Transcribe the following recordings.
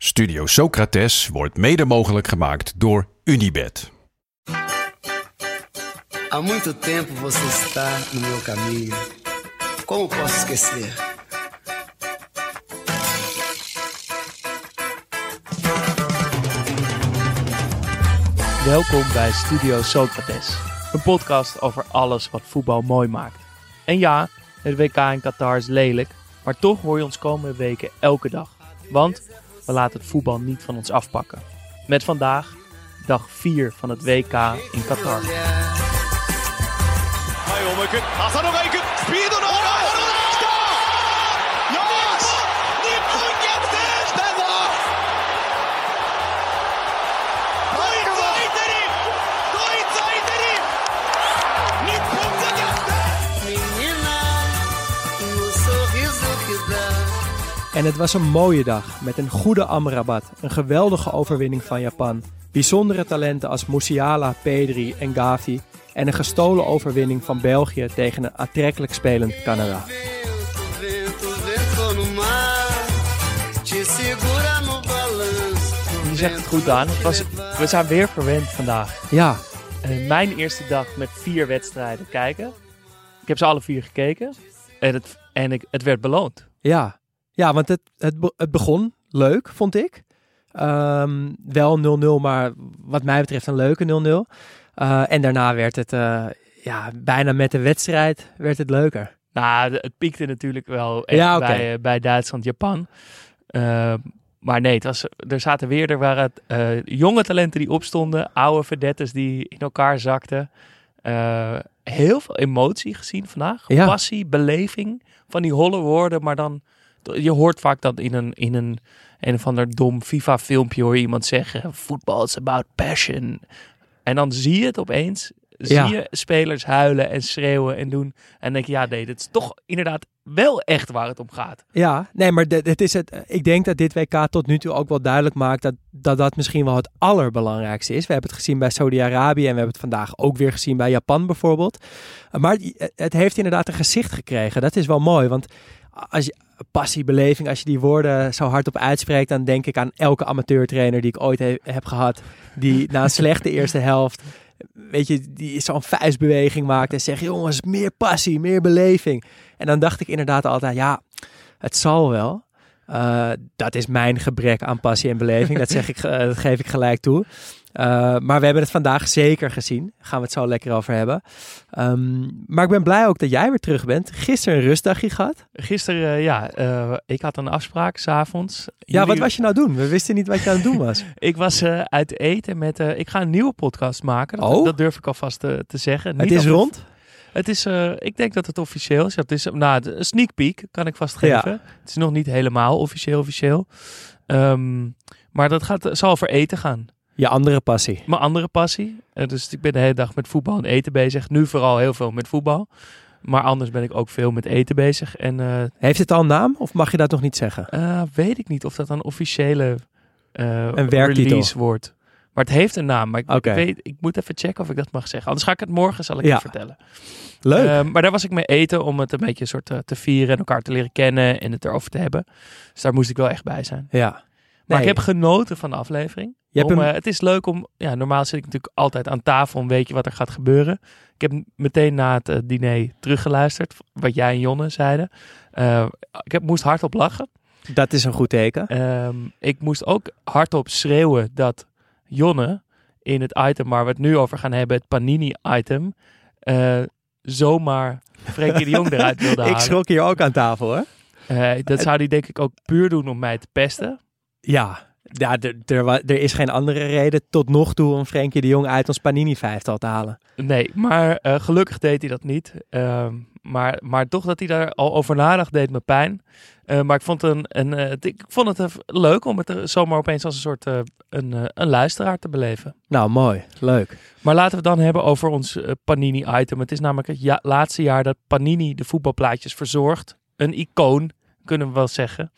Studio Socrates wordt mede mogelijk gemaakt door Unibed. Há muito tempo você está no meu caminho. Como posso esquecer? Welkom bij Studio Socrates, een podcast over alles wat voetbal mooi maakt. En ja, het WK in Qatar is lelijk, maar toch hoor je ons komende weken elke dag. Want we laten het voetbal niet van ons afpakken. Met vandaag dag 4 van het WK in Qatar. En het was een mooie dag met een goede Amrabat, een geweldige overwinning van Japan, bijzondere talenten als Musiala, Pedri en Gavi en een gestolen overwinning van België tegen een aantrekkelijk spelend Canada. Je zegt het goed aan, het was, we zijn weer verwend vandaag. Ja, mijn eerste dag met vier wedstrijden kijken. Ik heb ze alle vier gekeken en het, en ik, het werd beloond. ja. Ja, want het, het, be- het begon leuk, vond ik. Ehm, wel 0-0, maar wat mij betreft een leuke 0-0. Eh, en daarna werd het eh, ja, bijna met de wedstrijd werd het leuker. Nou, het piekte natuurlijk wel echt Ja, bij, eh, bij Duitsland-Japan. Maar nee, het was, er zaten weer er waren jonge talenten die opstonden. Oude verdettes die in elkaar zakten. Heel veel emotie gezien vandaag. Ja. Passie, beleving van die holle woorden. Maar dan, je hoort vaak dat in een, in een, een of ander dom FIFA-filmpje hoor je iemand zeggen... Football is about passion. En dan zie je het opeens. Zie Ja. je spelers huilen en schreeuwen en doen. En denk je, ja nee, dit is toch inderdaad wel echt waar het om gaat. Ja, nee, maar dit- het is het, ik denk dat dit WK tot nu toe ook wel duidelijk maakt dat, dat dat misschien wel het allerbelangrijkste is. We hebben het gezien bij Saudi-Arabië en we hebben het vandaag ook weer gezien bij Japan bijvoorbeeld. Maar het heeft inderdaad een gezicht gekregen. Dat is wel mooi, want als je passie, beleving, als je die woorden zo hardop uitspreekt, dan denk ik aan elke amateurtrainer die ik ooit he- heb gehad, die na een slechte eerste helft, weet je, die zo'n vuistbeweging maakt en zegt, jongens, meer passie, meer beleving. En dan dacht ik inderdaad altijd, ja, het zal wel. Eh, dat is mijn gebrek aan passie en beleving. Dat, zeg ik, eh, dat geef ik gelijk toe. Eh, maar we hebben het vandaag zeker gezien. Daar gaan we het zo lekker over hebben. Ehm, maar ik ben blij ook dat jij weer terug bent. Gisteren een rustdagje gehad. Gisteren, ja, ik had een afspraak s'avonds. Ja, wat was je nou doen? We wisten niet wat je aan het doen was. Ik was uit eten met... ik ga een nieuwe podcast maken. Dat, Oh. dat durf ik alvast te, te zeggen. het is rond. Het is, eh, ik denk dat het officieel is. Het is nou, een sneak peek, kan ik vast geven. Ja. Het is nog niet helemaal officieel officieel. Ehm, maar dat gaat, zal over eten gaan. Je andere passie. Mijn andere passie. Eh, dus ik ben de hele dag met voetbal en eten bezig. Nu vooral heel veel met voetbal. Maar anders ben ik ook veel met eten bezig. En eh, Heeft het al een naam of mag je dat nog niet zeggen? weet ik niet of dat een officiële Een werktitel. release wordt. Maar het heeft een naam. Maar ik, weet, ik moet even checken of ik dat mag zeggen. Anders ga ik het morgen zal ik Ja. het vertellen. Leuk. Ehm, maar daar was ik mee eten om het een beetje een soort eh, te vieren en elkaar te leren kennen en het erover te hebben. Dus daar moest ik wel echt bij zijn. ja. Maar Nee, ik heb genoten van de aflevering. Je hebt Om, hem- eh, het is leuk om, ja, normaal zit ik natuurlijk altijd aan tafel en weet je wat er gaat gebeuren. Ik heb meteen na het eh, diner teruggeluisterd, wat jij en Jonne zeiden. Ik heb, moest hardop lachen. dat is een goed teken. Ehm, ik moest ook hardop schreeuwen dat Jonne in het item waar we het nu over gaan hebben, het Panini-item, eh, zomaar Frenkie de Jong eruit wilde halen. Ik schrok hier ook aan tafel hoor. Eh, dat zou hij denk ik ook puur doen om mij te pesten. Ja, Ja, er, is geen andere reden tot nog toe om Frenkie de Jong uit ons Panini-vijftal te halen. Nee, maar eh, gelukkig deed hij dat niet. Ehm, maar, maar toch dat hij daar al over nadacht, deed me pijn. Eh, maar ik vond, een, een, eh, het- ik vond het even leuk om het zomaar opeens als een soort een, een luisteraar te beleven. Nou, mooi. Leuk. Maar laten we het dan hebben over ons Panini-item. Het is namelijk het ja- laatste jaar dat Panini de voetbalplaatjes verzorgt. Een icoon, kunnen we wel zeggen.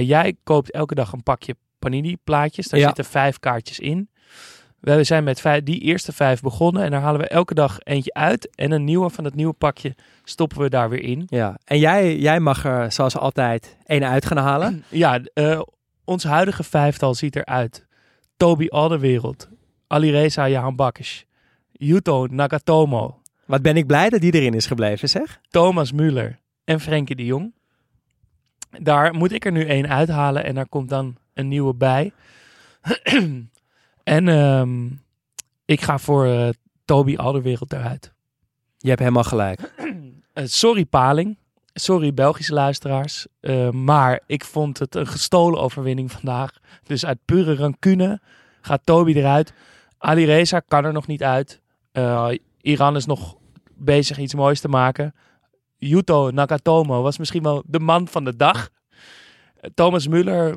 Jij koopt elke dag een pakje Panini-plaatjes. Daar Ja. zitten vijf kaartjes in. We zijn met vijf, die eerste vijf begonnen. En daar halen we elke dag eentje uit. En een nieuwe van het nieuwe pakje stoppen we daar weer in. Ja. En jij, jij mag er zoals altijd één uit gaan halen. Ja, eh, ons huidige vijftal ziet eruit. Toby Alderwereld. Alireza Jahan Bakkes. Yuto Nagatomo. Wat ben ik blij dat die erin is gebleven, zeg. Thomas Müller en Frenkie de Jong. Daar moet ik er nu één uithalen en daar komt dan een nieuwe bij. en ehm, ik ga voor eh, Toby Alderwereld eruit. Je hebt helemaal gelijk. Eh, sorry Paling, sorry Belgische luisteraars, eh, maar ik vond het een gestolen overwinning vandaag. Dus uit pure rancune gaat Toby eruit. Ali Reza kan er nog niet uit. Iran is nog bezig iets moois te maken. Yuto Nakatomo was misschien wel de man van de dag. Thomas Müller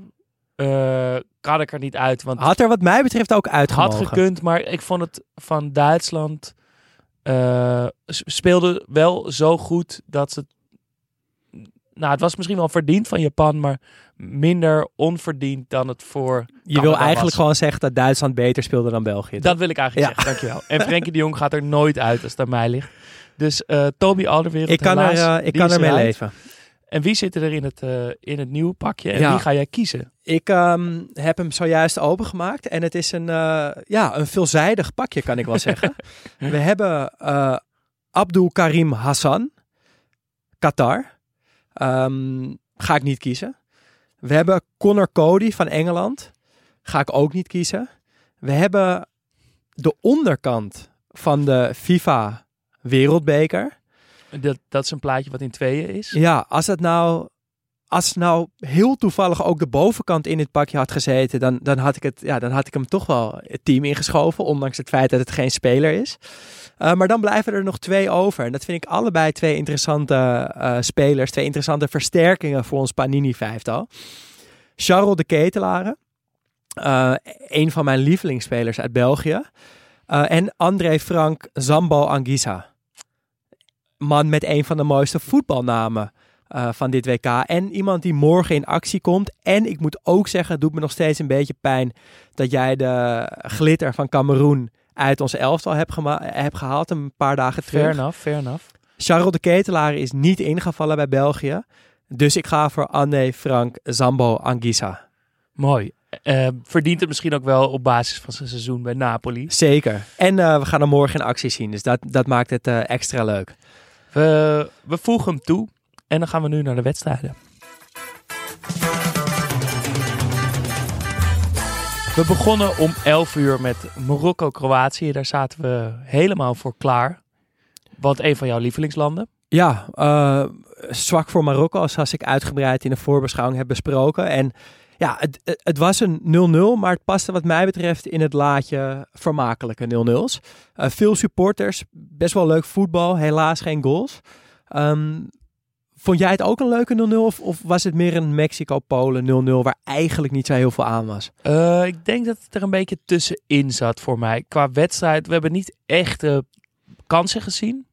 eh, kan ik er niet uit, want Had er wat mij betreft ook had uitgemogen. gekund, maar ik vond het van Duitsland eh, speelde wel zo goed dat ze. Nou, het was misschien wel verdiend van Japan, maar minder onverdiend dan het voor. Je wil eigenlijk was. gewoon zeggen dat Duitsland beter speelde dan België. Dat wil ik eigenlijk Ja. zeggen, dankjewel. En Frenkie de Jong gaat er nooit uit als het aan mij ligt. Dus eh Toby Alderwereld, ik kan, er, ik kan ermee eruit. leven. En wie zit er in het, eh, in het nieuwe pakje? En Ja. wie ga jij kiezen? Ik ehm, heb hem zojuist opengemaakt en het is een, eh, ja, een veelzijdig pakje, kan ik wel zeggen. We hebben eh, Abdul Karim Hassan, Qatar. Ehm, ga ik niet kiezen. We hebben Connor Cody van Engeland. Ga ik ook niet kiezen. We hebben de onderkant van de FIFA Wereldbeker. Dat, dat is een plaatje wat in tweeën is. Ja, als het nou, als nou heel toevallig ook de bovenkant in dit pakje had gezeten, dan, dan, had ik het, ja, dan had ik hem toch wel het team ingeschoven, ondanks het feit dat het geen speler is. Uh, maar dan blijven er nog twee over. En dat vind ik allebei twee interessante uh, spelers, twee interessante versterkingen voor ons Panini-vijftal. Charles de Ketelaren, uh, een van mijn lievelingsspelers uit België. En André Frank Zambo Anguissa man met een van de mooiste voetbalnamen uh, van dit WK. En iemand die morgen in actie komt. En ik moet ook zeggen, het doet me nog steeds een beetje pijn dat jij de glitter van Cameroen uit ons elftal hebt, hebt gehaald een paar dagen terug. Fair enough, fair enough. Charles de Ketelaar is niet ingevallen bij België. Dus ik ga voor Anne Frank Zambo Anguissa. Mooi. Uh, verdient het misschien ook wel op basis van zijn seizoen bij Napoli. Zeker. En uh, we gaan hem morgen in actie zien. Dus dat, dat maakt het uh, extra leuk. We, voegen hem toe en dan gaan we nu naar de wedstrijden. We begonnen om 11 uur met Marokko-Kroatië. Daar zaten we helemaal voor klaar. Want een van jouw lievelingslanden. Ja, uh, zwak voor Marokko, zoals ik uitgebreid in de voorbeschouwing heb besproken. En ja, het, het was een 0-0, maar het paste wat mij betreft in het laadje vermakelijke 0-0's. Uh, veel supporters, best wel leuk voetbal, helaas geen goals. Um, vond jij het ook een leuke 0-0 of, of, was het meer een Mexico-Polen 0-0 waar eigenlijk niet zo heel veel aan was? Uh, ik denk dat het er een beetje tussenin zat voor mij. Qua wedstrijd, we hebben niet echt uh, kansen gezien.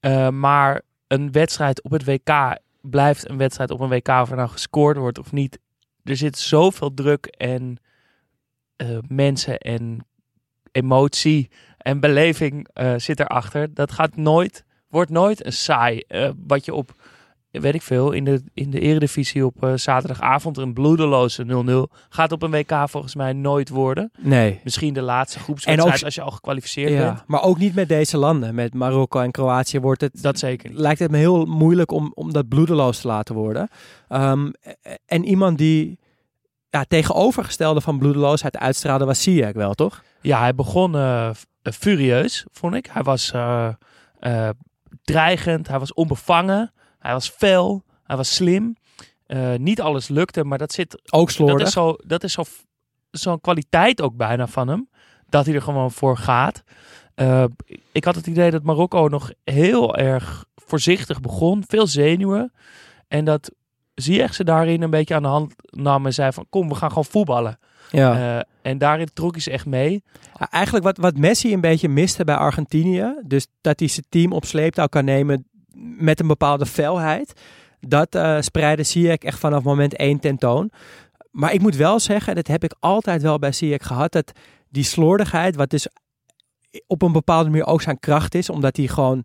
Uh, maar een wedstrijd op het WK blijft een wedstrijd op een WK of er nou gescoord wordt of niet er zit zoveel druk en uh, mensen en emotie en beleving uh, zit erachter. Dat gaat nooit, wordt nooit een saai. Uh, wat je op, weet ik veel, in de, in de eredivisie op zaterdagavond een bloedeloze 0-0 gaat op een WK volgens mij nooit worden. Nee. Misschien de laatste groepswedstrijd ook, als je al gekwalificeerd ja, bent. Maar ook niet met deze landen. Met Marokko en Kroatië wordt het... Dat zeker niet. Lijkt het me heel moeilijk om, om dat bloedeloos te laten worden. Um, en iemand die ja, tegenovergestelde van bloedeloosheid uitstraalde was Ziyech wel, toch? Ja, hij begon uh, furieus, vond ik. Hij was uh, dreigend, hij was onbevangen, hij was fel, hij was slim. niet alles lukte, maar dat zit... Ook slordig. Dat is zo, dat is zo zo'n kwaliteit ook bijna van hem. Dat hij er gewoon voor gaat. Uh, ik had het idee dat Marokko nog heel erg voorzichtig begon. Veel zenuwen. En dat Ziyech ze daarin een beetje aan de hand nam en zei van kom, we gaan gewoon voetballen. Ja. Uh, en daarin trok hij ze echt mee. Ja, eigenlijk wat, wat Messi een beetje miste bij Argentinië. Dus dat hij zijn team op sleeptouw kan nemen met een bepaalde felheid. Dat uh, spreidde Ziyech echt vanaf moment één tentoon. Maar ik moet wel zeggen, dat heb ik altijd wel bij Ziyech gehad. Dat die slordigheid, wat dus op een bepaalde manier ook zijn kracht is. Omdat hij gewoon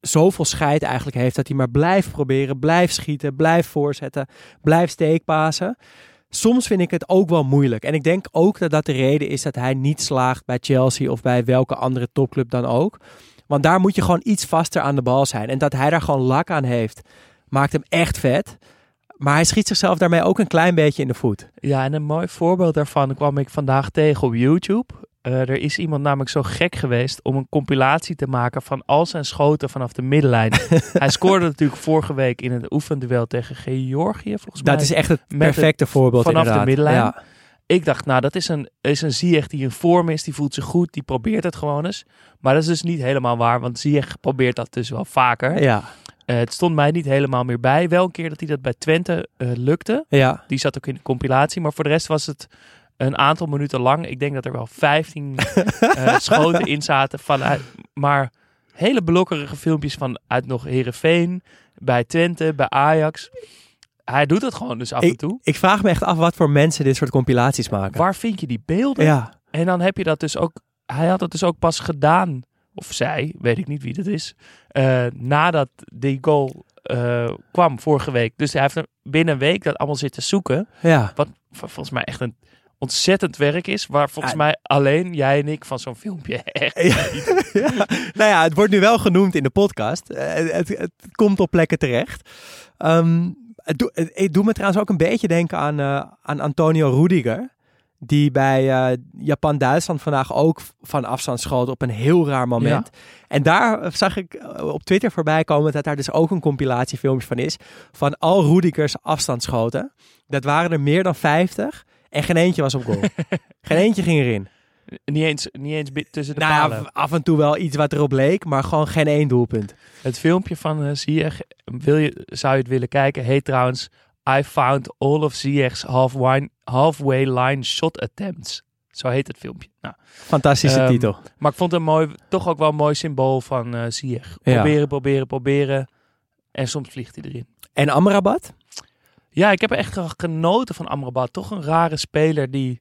zoveel scheid eigenlijk heeft. Dat hij maar blijft proberen, blijft schieten, blijft voorzetten, blijft steekpasen. Soms vind ik het ook wel moeilijk. En ik denk ook dat dat de reden is dat hij niet slaagt bij Chelsea of bij welke andere topclub dan ook. Want daar moet je gewoon iets vaster aan de bal zijn. En dat hij daar gewoon lak aan heeft, maakt hem echt vet. Maar hij schiet zichzelf daarmee ook een klein beetje in de voet. Ja, en een mooi voorbeeld daarvan kwam ik vandaag tegen op YouTube. Uh, er is iemand namelijk zo gek geweest om een compilatie te maken van al zijn schoten vanaf de middenlijn. hij scoorde natuurlijk vorige week in het oefenduel tegen Georgië, volgens mij. Dat is echt het perfecte het, voorbeeld Vanaf inderdaad. de middenlijn. Ja. Ik dacht, nou, dat is een, is een Ziyech die in vorm is, die voelt zich goed, die probeert het gewoon eens. Maar dat is dus niet helemaal waar, want Ziyech probeert dat dus wel vaker. Ja. Uh, het stond mij niet helemaal meer bij. Wel een keer dat hij dat bij Twente uh, lukte. Ja. Die zat ook in de compilatie, maar voor de rest was het een aantal minuten lang. Ik denk dat er wel 15 uh, schoten in zaten. Vanuit, maar hele blokkerige filmpjes van uit nog Herenveen, bij Twente, bij Ajax. Hij doet het gewoon dus af ik, en toe. Ik vraag me echt af wat voor mensen dit soort compilaties maken. Waar vind je die beelden? Ja. En dan heb je dat dus ook. Hij had het dus ook pas gedaan. Of zij, weet ik niet wie dat is. Uh, nadat die goal uh, kwam vorige week. Dus hij heeft binnen een week dat allemaal zitten zoeken. Ja. Wat volgens mij echt een ontzettend werk is. Waar volgens ja. mij alleen jij en ik van zo'n filmpje echt. Ja. ja. Nou ja, het wordt nu wel genoemd in de podcast. Uh, het, het, komt op plekken terecht. Um, het, do, het, het doet me trouwens ook een beetje denken aan, uh, aan Antonio Rudiger. Die bij uh, Japan-Duitsland vandaag ook van afstand schoot op een heel raar moment. Ja. En daar zag ik op Twitter voorbij komen dat daar dus ook een compilatiefilmpje van is. Van al Rudigers afstandsschoten. Dat waren er meer dan 50. En geen eentje was op goal. geen eentje ging erin. Niet eens, niet eens tussen de nou palen. Af en toe wel iets wat erop leek, maar gewoon geen één doelpunt. Het filmpje van uh, Ziyech, wil je, zou je het willen kijken, heet trouwens I found all of Ziyech's halfway, halfway line shot attempts. Zo heet het filmpje. Nou, Fantastische um, titel. Maar ik vond het een mooi, toch ook wel een mooi symbool van uh, Ziyech. Proberen, ja. proberen, proberen. En soms vliegt hij erin. En Amrabat? Ja, ik heb echt genoten van Amrabat. Toch een rare speler die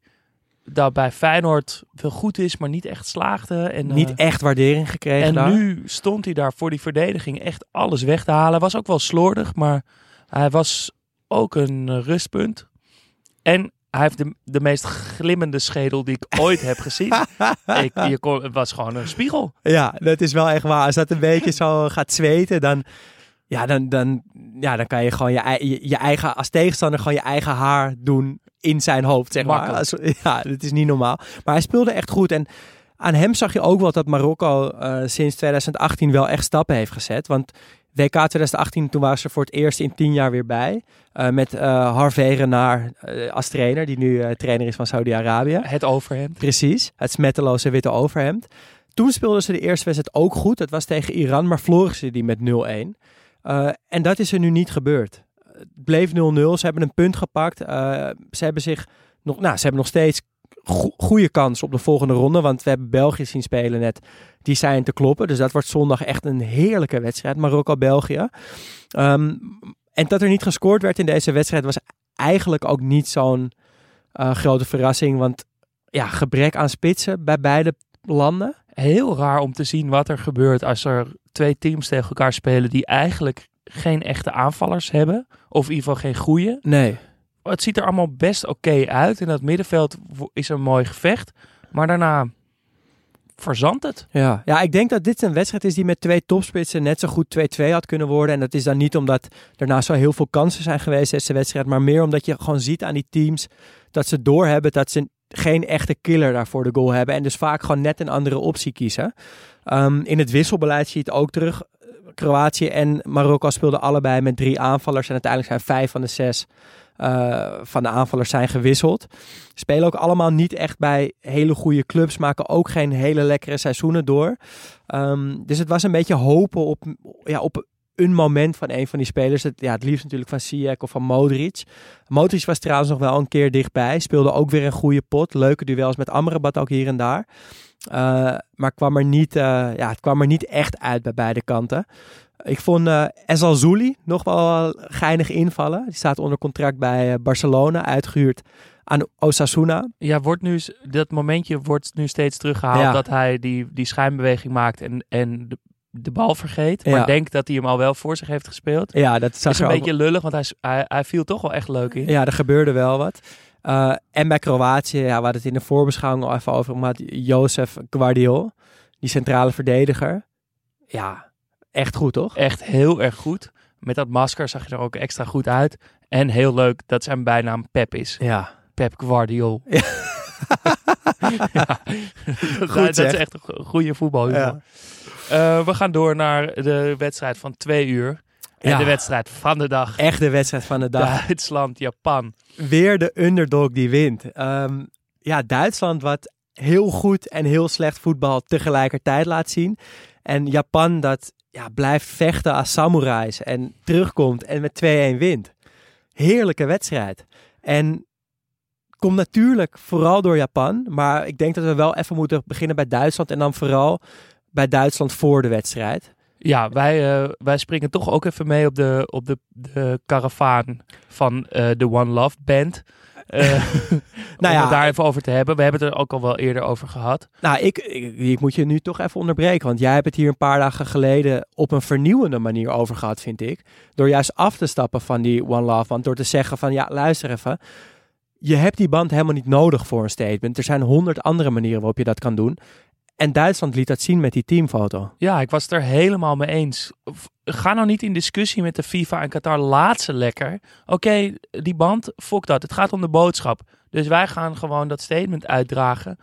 daar bij Feyenoord veel goed is, maar niet echt slaagde. En, niet uh, echt waardering gekregen En daar. nu stond hij daar voor die verdediging echt alles weg te halen. Was ook wel slordig, maar hij was ook een rustpunt. En hij heeft de, de meest glimmende schedel die ik ooit heb gezien. ik, je kon, het was gewoon een spiegel. Ja, dat is wel echt waar. Als dat een beetje zo gaat zweten, dan... Ja, dan, dan, ja, dan kan je gewoon je, je, je eigen, als tegenstander gewoon je eigen haar doen in zijn hoofd, zeg maar. Ja, dat is niet normaal. Maar hij speelde echt goed. En aan hem zag je ook wel dat Marokko uh, sinds 2018 wel echt stappen heeft gezet. Want WK 2018, toen waren ze voor het eerst in tien jaar weer bij. Uh, met uh, Harvey Renard uh, als trainer, die nu trainer is van Saudi-Arabië. Het overhemd. Precies, het smetteloze witte overhemd. Toen speelden ze de eerste wedstrijd ook goed. Dat was tegen Iran, maar verloren ze die met 0-1. Uh, en dat is er nu niet gebeurd. Het bleef 0-0. Ze hebben een punt gepakt. Uh, ze hebben zich nog, nou, ze hebben nog steeds go goede kans op de volgende ronde. Want we hebben België zien spelen net. Die zijn te kloppen. Dus dat wordt zondag echt een heerlijke wedstrijd. Marokko-België. Um, en dat er niet gescoord werd in deze wedstrijd was eigenlijk ook niet zo'n uh, grote verrassing. Want ja, gebrek aan spitsen bij beide landen. Heel raar om te zien wat er gebeurt als er twee teams tegen elkaar spelen die eigenlijk geen echte aanvallers hebben. Of in ieder geval geen goede. Nee. Het ziet er allemaal best oké okay uit. In dat middenveld is een mooi gevecht. Maar daarna verzandt het. Ja. ja, ik denk dat dit een wedstrijd is die met twee topspitsen net zo goed 2-2 had kunnen worden. En dat is dan niet omdat er nou zo heel veel kansen zijn geweest deze wedstrijd. Maar meer omdat je gewoon ziet aan die teams dat ze doorhebben dat ze geen echte killer daarvoor de goal hebben. En dus vaak gewoon net een andere optie kiezen. Um, in het wisselbeleid zie je het ook terug. Kroatië en Marokko speelden allebei met drie aanvallers. En uiteindelijk zijn vijf van de zes eh, van de aanvallers zijn gewisseld. Spelen ook allemaal niet echt bij hele goede clubs. Maken ook geen hele lekkere seizoenen door. Ehm, dus het was een beetje hopen op, ja, op een moment van een van die spelers. Het, ja, het liefst natuurlijk van Ziyech of van Modric. Modric was trouwens nog wel een keer dichtbij. Speelde ook weer een goede pot. Leuke duels met Amrabat ook hier en daar. Uh, maar kwam er niet, uh, ja, het kwam er niet echt uit bij beide kanten. Ik vond uh, Ezal Zouli nog wel geinig invallen. Die staat onder contract bij Barcelona, uitgehuurd aan Osasuna. Ja, wordt nu, dat momentje wordt nu steeds teruggehaald ja. dat hij die, die schijnbeweging maakt en, en de, de bal vergeet. Maar ja. denk dat hij hem al wel voor zich heeft gespeeld. Ja, dat is een beetje lullig, want hij, hij, hij viel toch wel echt leuk in. Ja, er gebeurde wel wat. Uh, en bij Kroatië, ja, we hadden het in de voorbeschouwing al even over, maar Jozef Guardiol, die centrale verdediger. Ja, echt goed toch? Echt heel erg goed. Met dat masker zag je er ook extra goed uit. En heel leuk dat zijn bijnaam Pep is. Ja. Pep Guardiol. Ja. ja. Goed, dat is echt een goede voetbal. Ja. Uh, we gaan door naar de wedstrijd van twee uur. En ja. de wedstrijd van de dag. Echt de wedstrijd van de dag. Duitsland, Japan. Weer de underdog die wint. Um, ja, Duitsland wat heel goed en heel slecht voetbal tegelijkertijd laat zien. En Japan dat ja, blijft vechten als samurais en terugkomt en met 2-1 wint. Heerlijke wedstrijd. En komt natuurlijk vooral door Japan. Maar ik denk dat we wel even moeten beginnen bij Duitsland. En dan vooral bij Duitsland voor de wedstrijd. Ja, wij, uh, wij springen toch ook even mee op de, op de, de karavaan van uh, de One Love Band. Uh, nou ja, om het daar even over te hebben. We hebben het er ook al wel eerder over gehad. Nou, ik, ik, ik, moet je nu toch even onderbreken. Want jij hebt het hier een paar dagen geleden op een vernieuwende manier over gehad, vind ik. Door juist af te stappen van die One Love. Want door te zeggen van, ja, luister even. Je hebt die band helemaal niet nodig voor een statement. Er zijn honderd andere manieren waarop je dat kan doen. En Duitsland liet dat zien met die teamfoto. Ja, ik was het er helemaal mee eens. Ga nou niet in discussie met de FIFA en Qatar. Laat ze lekker. Oké, die band, fok dat. Het gaat om de boodschap. Dus wij gaan gewoon dat statement uitdragen.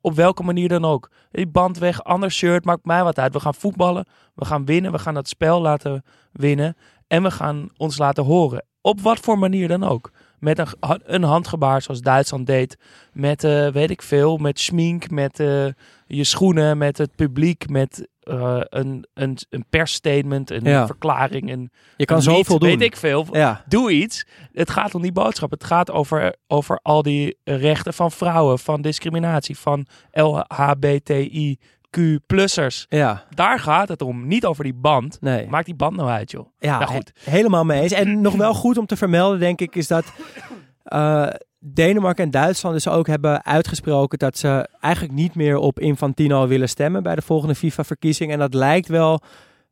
Op welke manier dan ook. Die band weg, ander shirt, maakt mij wat uit. We gaan voetballen, we gaan winnen, we gaan dat spel laten winnen. En we gaan ons laten horen. Op wat voor manier dan ook met een, een handgebaar zoals Duitsland deed. Met, uh, weet ik veel, met schmink, met uh, je schoenen, met het publiek, met uh, een, een, een persstatement, een ja. verklaring. Een, je kan een zoveel doen. Weet ik veel. Ja. Doe iets. Het gaat om die boodschap. Het gaat over, over al die rechten van vrouwen, van discriminatie, van LHBTI. Q-plussers. Ja. Daar gaat het om. Niet over die band. Nee. Maak die band nou uit, joh. Ja, nou, goed. He helemaal mee eens. En nog wel goed om te vermelden, denk ik, is dat uh, Denemarken en Duitsland dus ook hebben uitgesproken dat ze eigenlijk niet meer op Infantino willen stemmen bij de volgende FIFA-verkiezing. En dat lijkt wel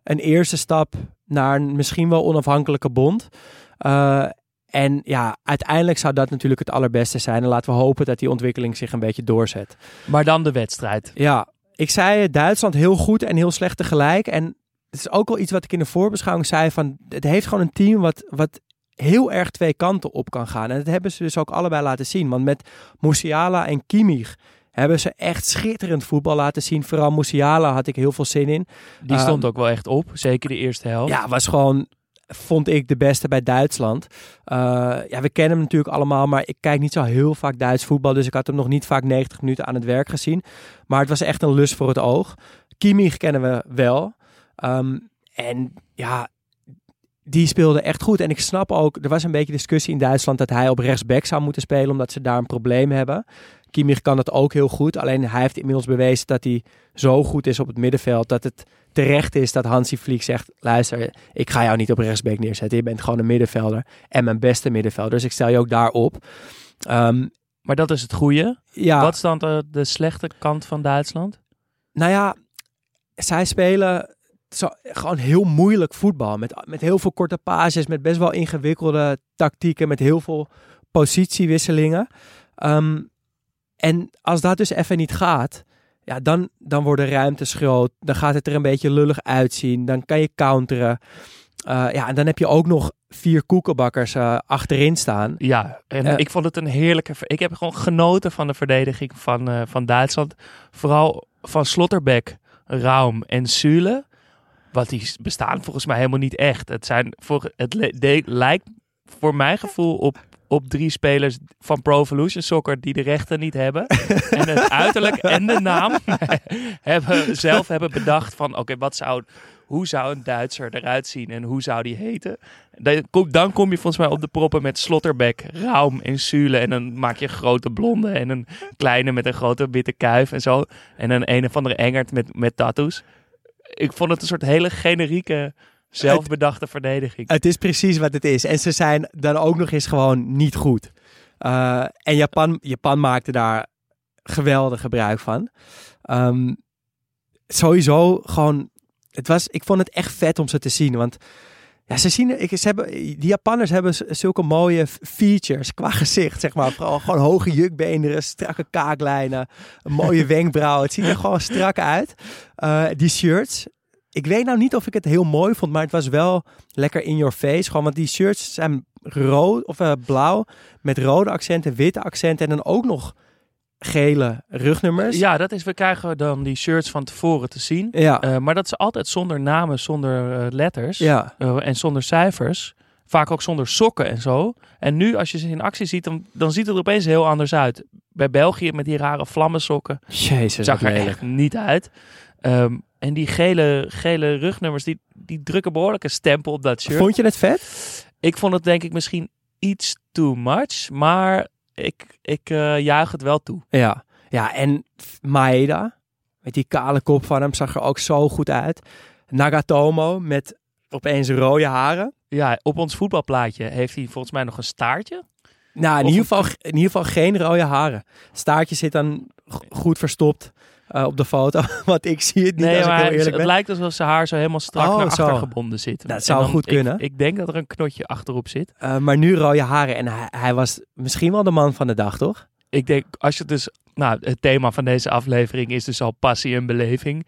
een eerste stap naar een misschien wel onafhankelijke bond. Uh, en ja, uiteindelijk zou dat natuurlijk het allerbeste zijn. En laten we hopen dat die ontwikkeling zich een beetje doorzet. Maar dan de wedstrijd. Ja, ik zei Duitsland heel goed en heel slecht tegelijk. En het is ook wel iets wat ik in de voorbeschouwing zei. Van, het heeft gewoon een team wat, wat heel erg twee kanten op kan gaan. En dat hebben ze dus ook allebei laten zien. Want met Musiala en Kimmich hebben ze echt schitterend voetbal laten zien. Vooral Musiala had ik heel veel zin in. Die stond um, ook wel echt op, zeker de eerste helft. Ja, was gewoon vond ik de beste bij Duitsland. Uh, ja, we kennen hem natuurlijk allemaal, maar ik kijk niet zo heel vaak Duits voetbal. Dus ik had hem nog niet vaak 90 minuten aan het werk gezien. Maar het was echt een lust voor het oog. Kimmich kennen we wel. Um, en ja, die speelde echt goed. En ik snap ook, er was een beetje discussie in Duitsland dat hij op rechtsback zou moeten spelen, omdat ze daar een probleem hebben. Kimmich kan het ook heel goed. Alleen hij heeft inmiddels bewezen dat hij zo goed is op het middenveld dat het terecht is dat Hansi Vliek zegt: luister, ik ga jou niet op rechtsback neerzetten. Je bent gewoon een middenvelder en mijn beste middenvelder. Dus ik stel je ook daarop. Um, maar dat is het goede. Ja. Wat is dan de, de slechte kant van Duitsland? Nou ja, zij spelen zo, gewoon heel moeilijk voetbal. Met, met heel veel korte pases, met best wel ingewikkelde tactieken, met heel veel positiewisselingen. Um, en als dat dus even niet gaat, ja, dan, dan worden ruimtes groot. Dan gaat het er een beetje lullig uitzien. Dan kan je counteren. Uh, ja, en dan heb je ook nog vier koekenbakkers uh, achterin staan. Ja, en uh, ik vond het een heerlijke... Ik heb gewoon genoten van de verdediging van, van Duitsland. Vooral van Slotterbeck, Raum en Sule. Want die bestaan volgens mij helemaal niet echt. Het, zijn voor, het le lijkt voor mijn gevoel op op drie spelers van Pro Evolution Soccer die de rechten niet hebben. en het uiterlijk en de naam hebben, zelf hebben bedacht van oké, wat zou, hoe zou een Duitser eruit zien en hoe zou die heten? Dan kom, je volgens mij op de proppen met Slotterbeck, Raum en Sule. En dan maak je een grote blonde en een kleine met een grote witte kuif en zo. En een een of andere engert met, met tattoos. Ik vond het een soort hele generieke zelfbedachte verdediging. Het is precies wat het is. En ze zijn dan ook nog eens gewoon niet goed. Uh, en Japan, Japan maakte daar geweldig gebruik van. Ehm, sowieso gewoon, het was, ik vond het echt vet om ze te zien. Want ja, ze zien, ik, ze hebben, die Japanners hebben zulke mooie features qua gezicht, zeg maar. Vooral gewoon hoge jukbeenderen, strakke kaaklijnen, een mooie wenkbrauw. Het ziet er gewoon strak uit. Uh, die shirts, ik weet nou niet of ik het heel mooi vond, maar het was wel lekker in your face. Gewoon, want die shirts zijn rood of uh, blauw met rode accenten, witte accenten en dan ook nog gele rugnummers. Ja, dat is, we krijgen dan die shirts van tevoren te zien. Ja. Uh, maar dat is altijd zonder namen, zonder uh, letters ja. en zonder cijfers. Vaak ook zonder sokken en zo. En nu, als je ze in actie ziet, dan, dan ziet het er opeens heel anders uit. Bij België met die rare vlammensokken. Jezus, zag er echt niet uit. Um, en die gele, gele rugnummers, die, die drukken behoorlijk een stempel op dat shirt. Vond je het vet? Ik vond het denk ik misschien iets too much, maar ik, ik uh, juich het wel toe. Ja, ja en Maeda, met die kale kop van hem, zag er ook zo goed uit. Nagatomo met opeens rode haren. Ja, op ons voetbalplaatje heeft hij volgens mij nog een staartje. Nou, in, ieder geval, in ieder geval geen rode haren. Staartje zit dan goed verstopt. Uh, op de foto, want ik zie het niet nee, als maar ik heel eerlijk het ben. lijkt alsof ze haar zo helemaal strak Oh, naar achter zo. gebonden zit. Dat zou goed kunnen. Ik, ik, denk dat er een knotje achterop zit. Uh, maar nu rode haren en hij, hij, was misschien wel de man van de dag, toch? Ik denk, als je dus... Nou, het thema van deze aflevering is dus al passie en beleving.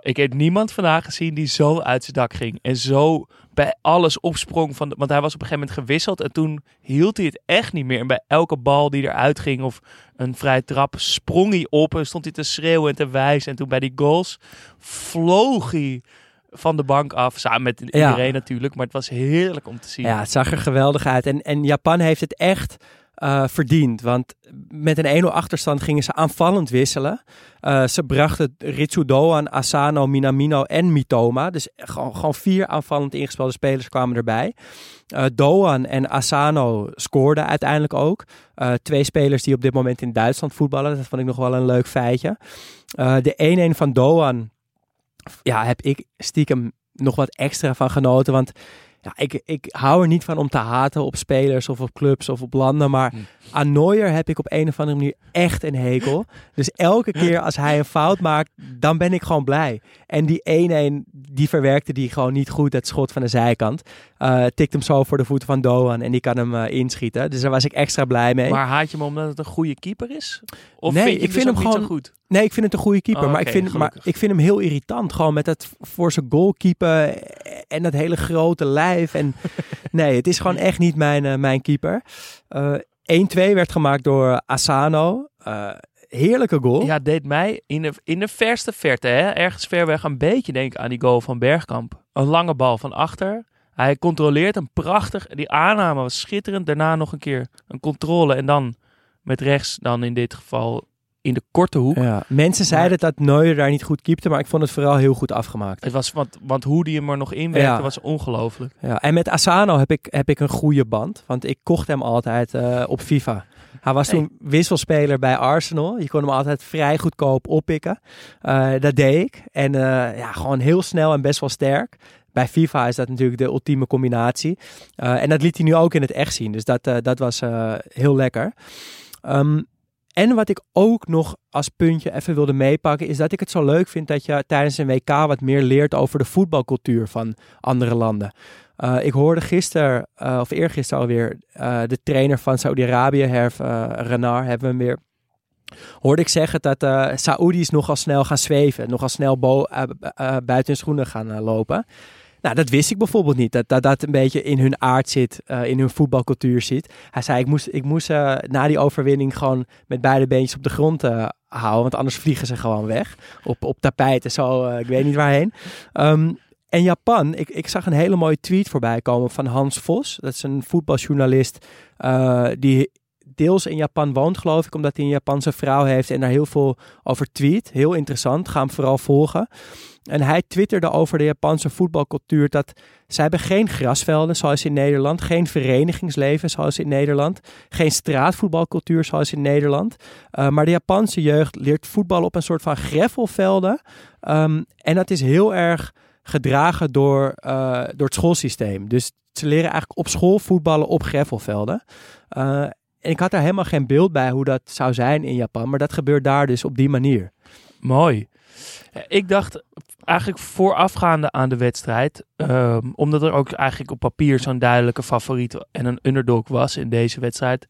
Ik heb niemand vandaag gezien die zo uit zijn dak ging. En zo bij alles opsprong. Van de, want hij was op een gegeven moment gewisseld. En toen hield hij het echt niet meer. En bij elke bal die eruit ging of een vrije trap sprong hij op. En stond hij te schreeuwen en te wijzen. En toen bij die goals vloog hij van de bank af. Samen met iedereen ja. natuurlijk. Maar het was heerlijk om te zien. Ja, het zag er geweldig uit. En, en Japan heeft het echt... Uh, verdiend. Want met een 1-0 achterstand gingen ze aanvallend wisselen. Uh, ze brachten Ritsu Doan, Asano, Minamino en Mitoma. Dus gewoon, vier aanvallend ingespelde spelers kwamen erbij. Uh, Doan en Asano scoorden uiteindelijk ook. twee spelers die op dit moment in Duitsland voetballen. Dat vond ik nog wel een leuk feitje. de 1-1 van Doan ja, heb ik stiekem nog wat extra van genoten. Want ja, ik, ik hou er niet van om te haten op spelers of op clubs of op landen. Maar Hm. aan Neuer heb ik op een of andere manier echt een hekel. Dus elke keer als hij een fout maakt, dan ben ik gewoon blij. En die 1-1, die verwerkte die gewoon niet goed, het schot van de zijkant. Uh, tikt hem zo voor de voeten van Doan en die kan hem uh, inschieten. Dus daar was ik extra blij mee. Maar haat je hem omdat het een goede keeper is? Of nee, vind je ik vind dus hem gewoon niet zo goed. Nee, ik vind het een goede keeper. Oh, maar, ik vind, maar ik vind hem heel irritant. Gewoon met dat voor zijn goal keeper en dat hele grote lijf. En nee, het is gewoon echt niet mijn, uh, mijn keeper. Uh, 1-2 werd gemaakt door Asano. Uh, heerlijke goal. Ja, deed mij in de, in de verste verte, hè, ergens ver weg, een beetje denken aan die goal van Bergkamp. Een lange bal van achter. Hij controleert hem prachtig. Die aanname was schitterend. Daarna nog een keer een controle. En dan met rechts, dan in dit geval in de korte hoek. Ja, mensen zeiden dat Neuer daar niet goed keepte, maar ik vond het vooral heel goed afgemaakt. Het was, want, want hoe die hem er nog inwerkte, Ja. was ongelooflijk. Ja, en met Asano heb ik, heb ik een goede band, want ik kocht hem altijd eh, op FIFA. Hij was Hey. toen wisselspeler bij Arsenal. Je kon hem altijd vrij goedkoop oppikken. Eh, dat deed ik. En eh, ja, gewoon heel snel en best wel sterk. Bij FIFA is dat natuurlijk de ultieme combinatie. Eh, en dat liet hij nu ook in het echt zien. Dus dat, dat was eh, heel lekker. Ehm, en wat ik ook nog als puntje even wilde meepakken, is dat ik het zo leuk vind dat je tijdens een WK wat meer leert over de voetbalcultuur van andere landen. Uh, ik hoorde gisteren, uh, of eergisteren alweer, uh, de trainer van Saudi-Arabië, Herf Renar, hebben we hem weer. Hoorde ik zeggen dat uh, Saoedi's nogal snel gaan zweven, nogal snel buiten hun schoenen gaan lopen. Nou, dat wist ik bijvoorbeeld niet. Dat dat, een beetje in hun aard zit, uh, in hun voetbalcultuur zit. Hij zei, ik moest, ik moest uh, na die overwinning gewoon met beide beentjes op de grond uh, houden. Want anders vliegen ze gewoon weg. Op, op tapijt en zo, ik weet niet waarheen. Um, en Japan, ik, ik zag een hele mooie tweet voorbij komen van Hans Vos. Dat is een voetbaljournalist die deels in Japan woont, geloof ik, omdat hij een Japanse vrouw heeft en daar heel veel over tweet. Heel interessant, ga hem vooral volgen. En hij twitterde over de Japanse voetbalcultuur dat zij hebben geen grasvelden zoals in Nederland, geen verenigingsleven zoals in Nederland, geen straatvoetbalcultuur zoals in Nederland. Uh, maar de Japanse jeugd leert voetbal op een soort van greffelvelden. Um, en dat is heel erg gedragen door, uh, door het schoolsysteem. Dus ze leren eigenlijk op school voetballen op greffelvelden. Uh, en ik had daar helemaal geen beeld bij hoe dat zou zijn in Japan, maar dat gebeurt daar dus op die manier. Mooi. Ik dacht eigenlijk voorafgaande aan de wedstrijd, um, omdat er ook eigenlijk op papier zo'n duidelijke favoriet en een underdog was in deze wedstrijd,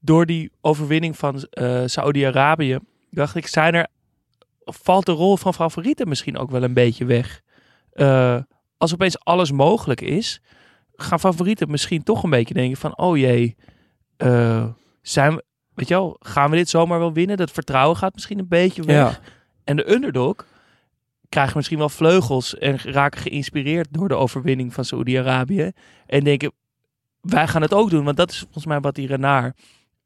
door die overwinning van uh, Saudi-Arabië, dacht ik, zijn er, valt de rol van favorieten misschien ook wel een beetje weg. Uh, als opeens alles mogelijk is, gaan favorieten misschien toch een beetje denken van, oh jee, uh, zijn we, weet je wel, gaan we dit zomaar wel winnen? Dat vertrouwen gaat misschien een beetje weg. Ja. En de underdog krijgen misschien wel vleugels en raken geïnspireerd door de overwinning van Saoedi-Arabië. En denken, wij gaan het ook doen. Want dat is volgens mij wat die Renard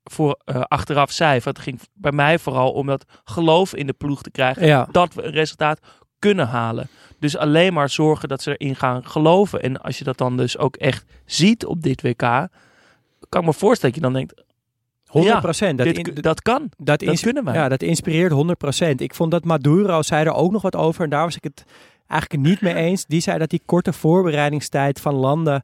voor, uh, achteraf zei. Want het ging bij mij vooral om dat geloof in de ploeg te krijgen. Ja. Dat we een resultaat kunnen halen. Dus alleen maar zorgen dat ze erin gaan geloven. En als je dat dan dus ook echt ziet op dit WK, kan ik me voorstellen dat je dan denkt, 100 procent. Ja, dat, in, dat kan. Dat, dat kunnen wij. Ja, dat inspireert 100 procent. Ik vond dat Maduro zei er ook nog wat over. En daar was ik het eigenlijk niet mee eens. Die zei dat die korte voorbereidingstijd van landen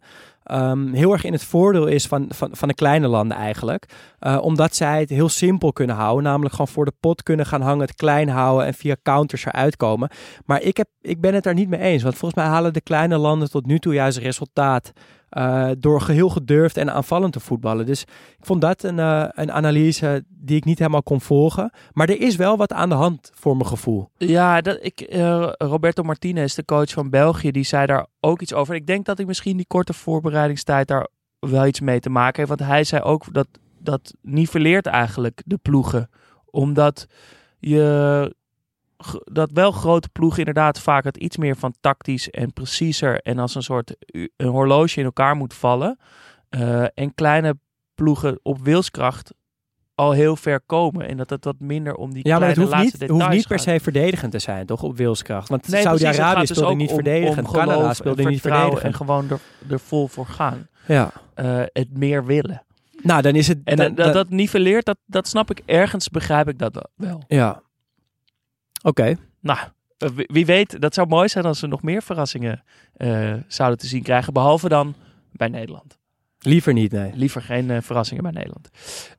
um, heel erg in het voordeel is van, van, van de kleine landen eigenlijk. Uh, omdat zij het heel simpel kunnen houden. Namelijk gewoon voor de pot kunnen gaan hangen, het klein houden en via counters eruit komen. Maar ik, heb, ik ben het daar niet mee eens. Want volgens mij halen de kleine landen tot nu toe juist resultaat. Uh, door geheel gedurfd en aanvallend te voetballen. Dus ik vond dat een, uh, een analyse die ik niet helemaal kon volgen. Maar er is wel wat aan de hand voor mijn gevoel. Ja, dat, ik, uh, Roberto Martinez, de coach van België, die zei daar ook iets over. Ik denk dat ik misschien die korte voorbereidingstijd daar wel iets mee te maken heeft. Want hij zei ook dat dat niveleert eigenlijk de ploegen. Omdat je dat wel grote ploegen inderdaad vaak het iets meer van tactisch en preciezer en als een soort een horloge in elkaar moet vallen. Uh, en kleine ploegen op wilskracht al heel ver komen. En dat het wat minder om die ja, kleine maar het hoeft laatste niet, hoeft niet per se verdedigend te zijn, toch? Op wilskracht. Want Nee, Saudi-Arabië gaat speelde dus niet verdedigend. Canada speelde en niet verdedigend. En gewoon er, er vol voor gaan. Ja. Eh, het meer willen. Nou, dan is het... En dan- dat, dan- dat niveleert, dat, dat snap ik ergens, begrijp ik dat wel. Ja. Oké. Nou, eh, wie, weet, dat zou mooi zijn als we nog meer verrassingen eh, zouden te zien krijgen. Behalve dan bij Nederland. Liever niet, nee. Liever geen eh, verrassingen bij Nederland.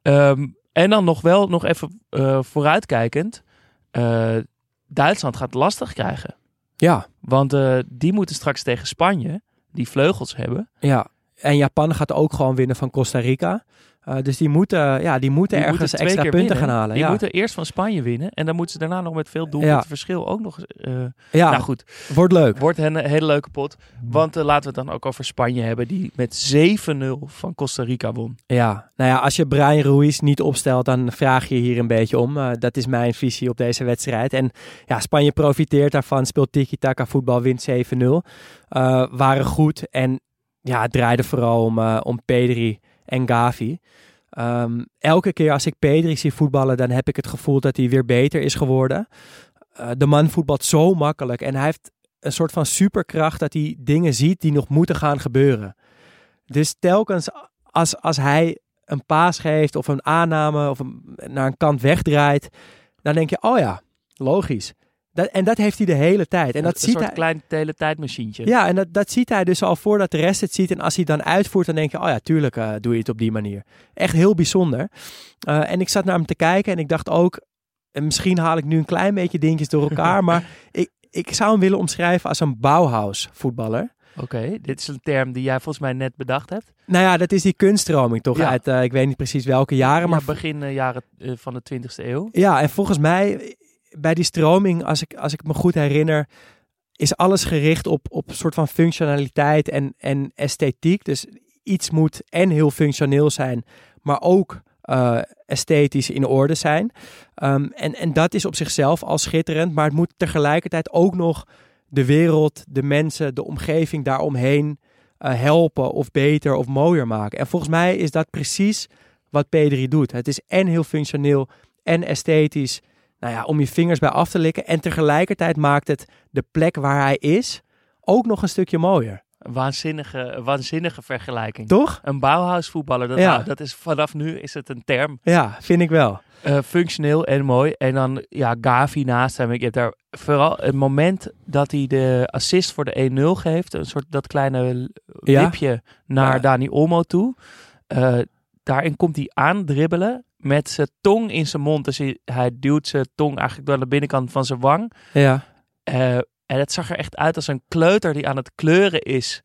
Ehm, en dan nog wel, nog even vooruitkijkend. Duitsland gaat lastig krijgen. Ja. Want die moeten straks tegen Spanje, die vleugels hebben. Ja. En Japan gaat ook gewoon winnen van Costa Rica. Eh, dus die moeten, ja, die moeten Die ergens moeten extra punten winnen. gaan halen. Die ja. moeten eerst van Spanje winnen. En dan moeten ze daarna nog met veel doelpunten Ja. verschil ook nog... eh ja, Nou goed, wordt leuk. wordt een hele leuke pot. Want eh, laten we het dan ook over Spanje hebben. Die met 7-0 van Costa Rica won. Ja, nou ja, als je Brian Ruiz niet opstelt, dan vraag je hier een beetje om. Dat is mijn visie op deze wedstrijd. En ja, Spanje profiteert daarvan, speelt tiki-taka voetbal, wint 7-0. Eh, waren goed en ja, het draaide vooral om, eh, om Pedri en Gavi. Ehm, elke keer als ik Pedri zie voetballen, dan heb ik het gevoel dat hij weer beter is geworden. Eh, de man voetbalt zo makkelijk en hij heeft een soort van superkracht dat hij dingen ziet die nog moeten gaan gebeuren. Dus telkens als, als hij een paas geeft of een aanname of naar een kant wegdraait, dan denk je, oh ja, logisch. Dat, en dat heeft hij de hele tijd. En dat een ziet soort hij. klein teletijdmachientje. Ja, en dat, dat ziet hij dus al voordat de rest het ziet. En als hij dan uitvoert, dan denk je, oh ja, tuurlijk eh, doe je het op die manier. Echt heel bijzonder. Eh, en ik zat naar hem te kijken en ik dacht ook, en misschien haal ik nu een klein beetje dingetjes door elkaar, maar ik, ik zou hem willen omschrijven als een Bauhaus voetballer. Oké, dit is een term die jij volgens mij net bedacht hebt. Nou ja, dat is die kunststroming toch Ja. uit, eh, ik weet niet precies welke jaren, maar begin jaren van de 20e eeuw. Ja, en volgens mij bij die stroming, als ik, als ik me goed herinner, is alles gericht op, op soort van functionaliteit en, en esthetiek. Dus iets moet en heel functioneel zijn, maar ook eh, esthetisch in orde zijn. Ehm, en, en dat is op zichzelf al schitterend, maar het moet tegelijkertijd ook nog de wereld, de mensen, de omgeving daaromheen eh, helpen of beter of mooier maken. En volgens mij is dat precies wat Pedri doet. Het is en heel functioneel en esthetisch. Nou ja, om je vingers bij af te likken. En tegelijkertijd maakt het de plek waar hij is ook nog een stukje mooier. Een waanzinnige, waanzinnige vergelijking. Toch? Een Bauhaus voetballer, dat, Ja. nou, dat is vanaf nu is het een term. Ja, vind ik wel. Eh, functioneel en mooi. En dan, ja, Gavi naast hem. Ik heb daar vooral het moment dat hij de assist voor de 1-0 geeft. Een soort dat kleine Ja. wipje naar Ja. Dani Olmo toe. Eh, daarin komt hij aandribbelen met zijn tong in zijn mond. Dus hij, hij duwt zijn tong eigenlijk door de binnenkant van zijn wang. Ja. Eh, en het zag er echt uit als een kleuter die aan het kleuren is.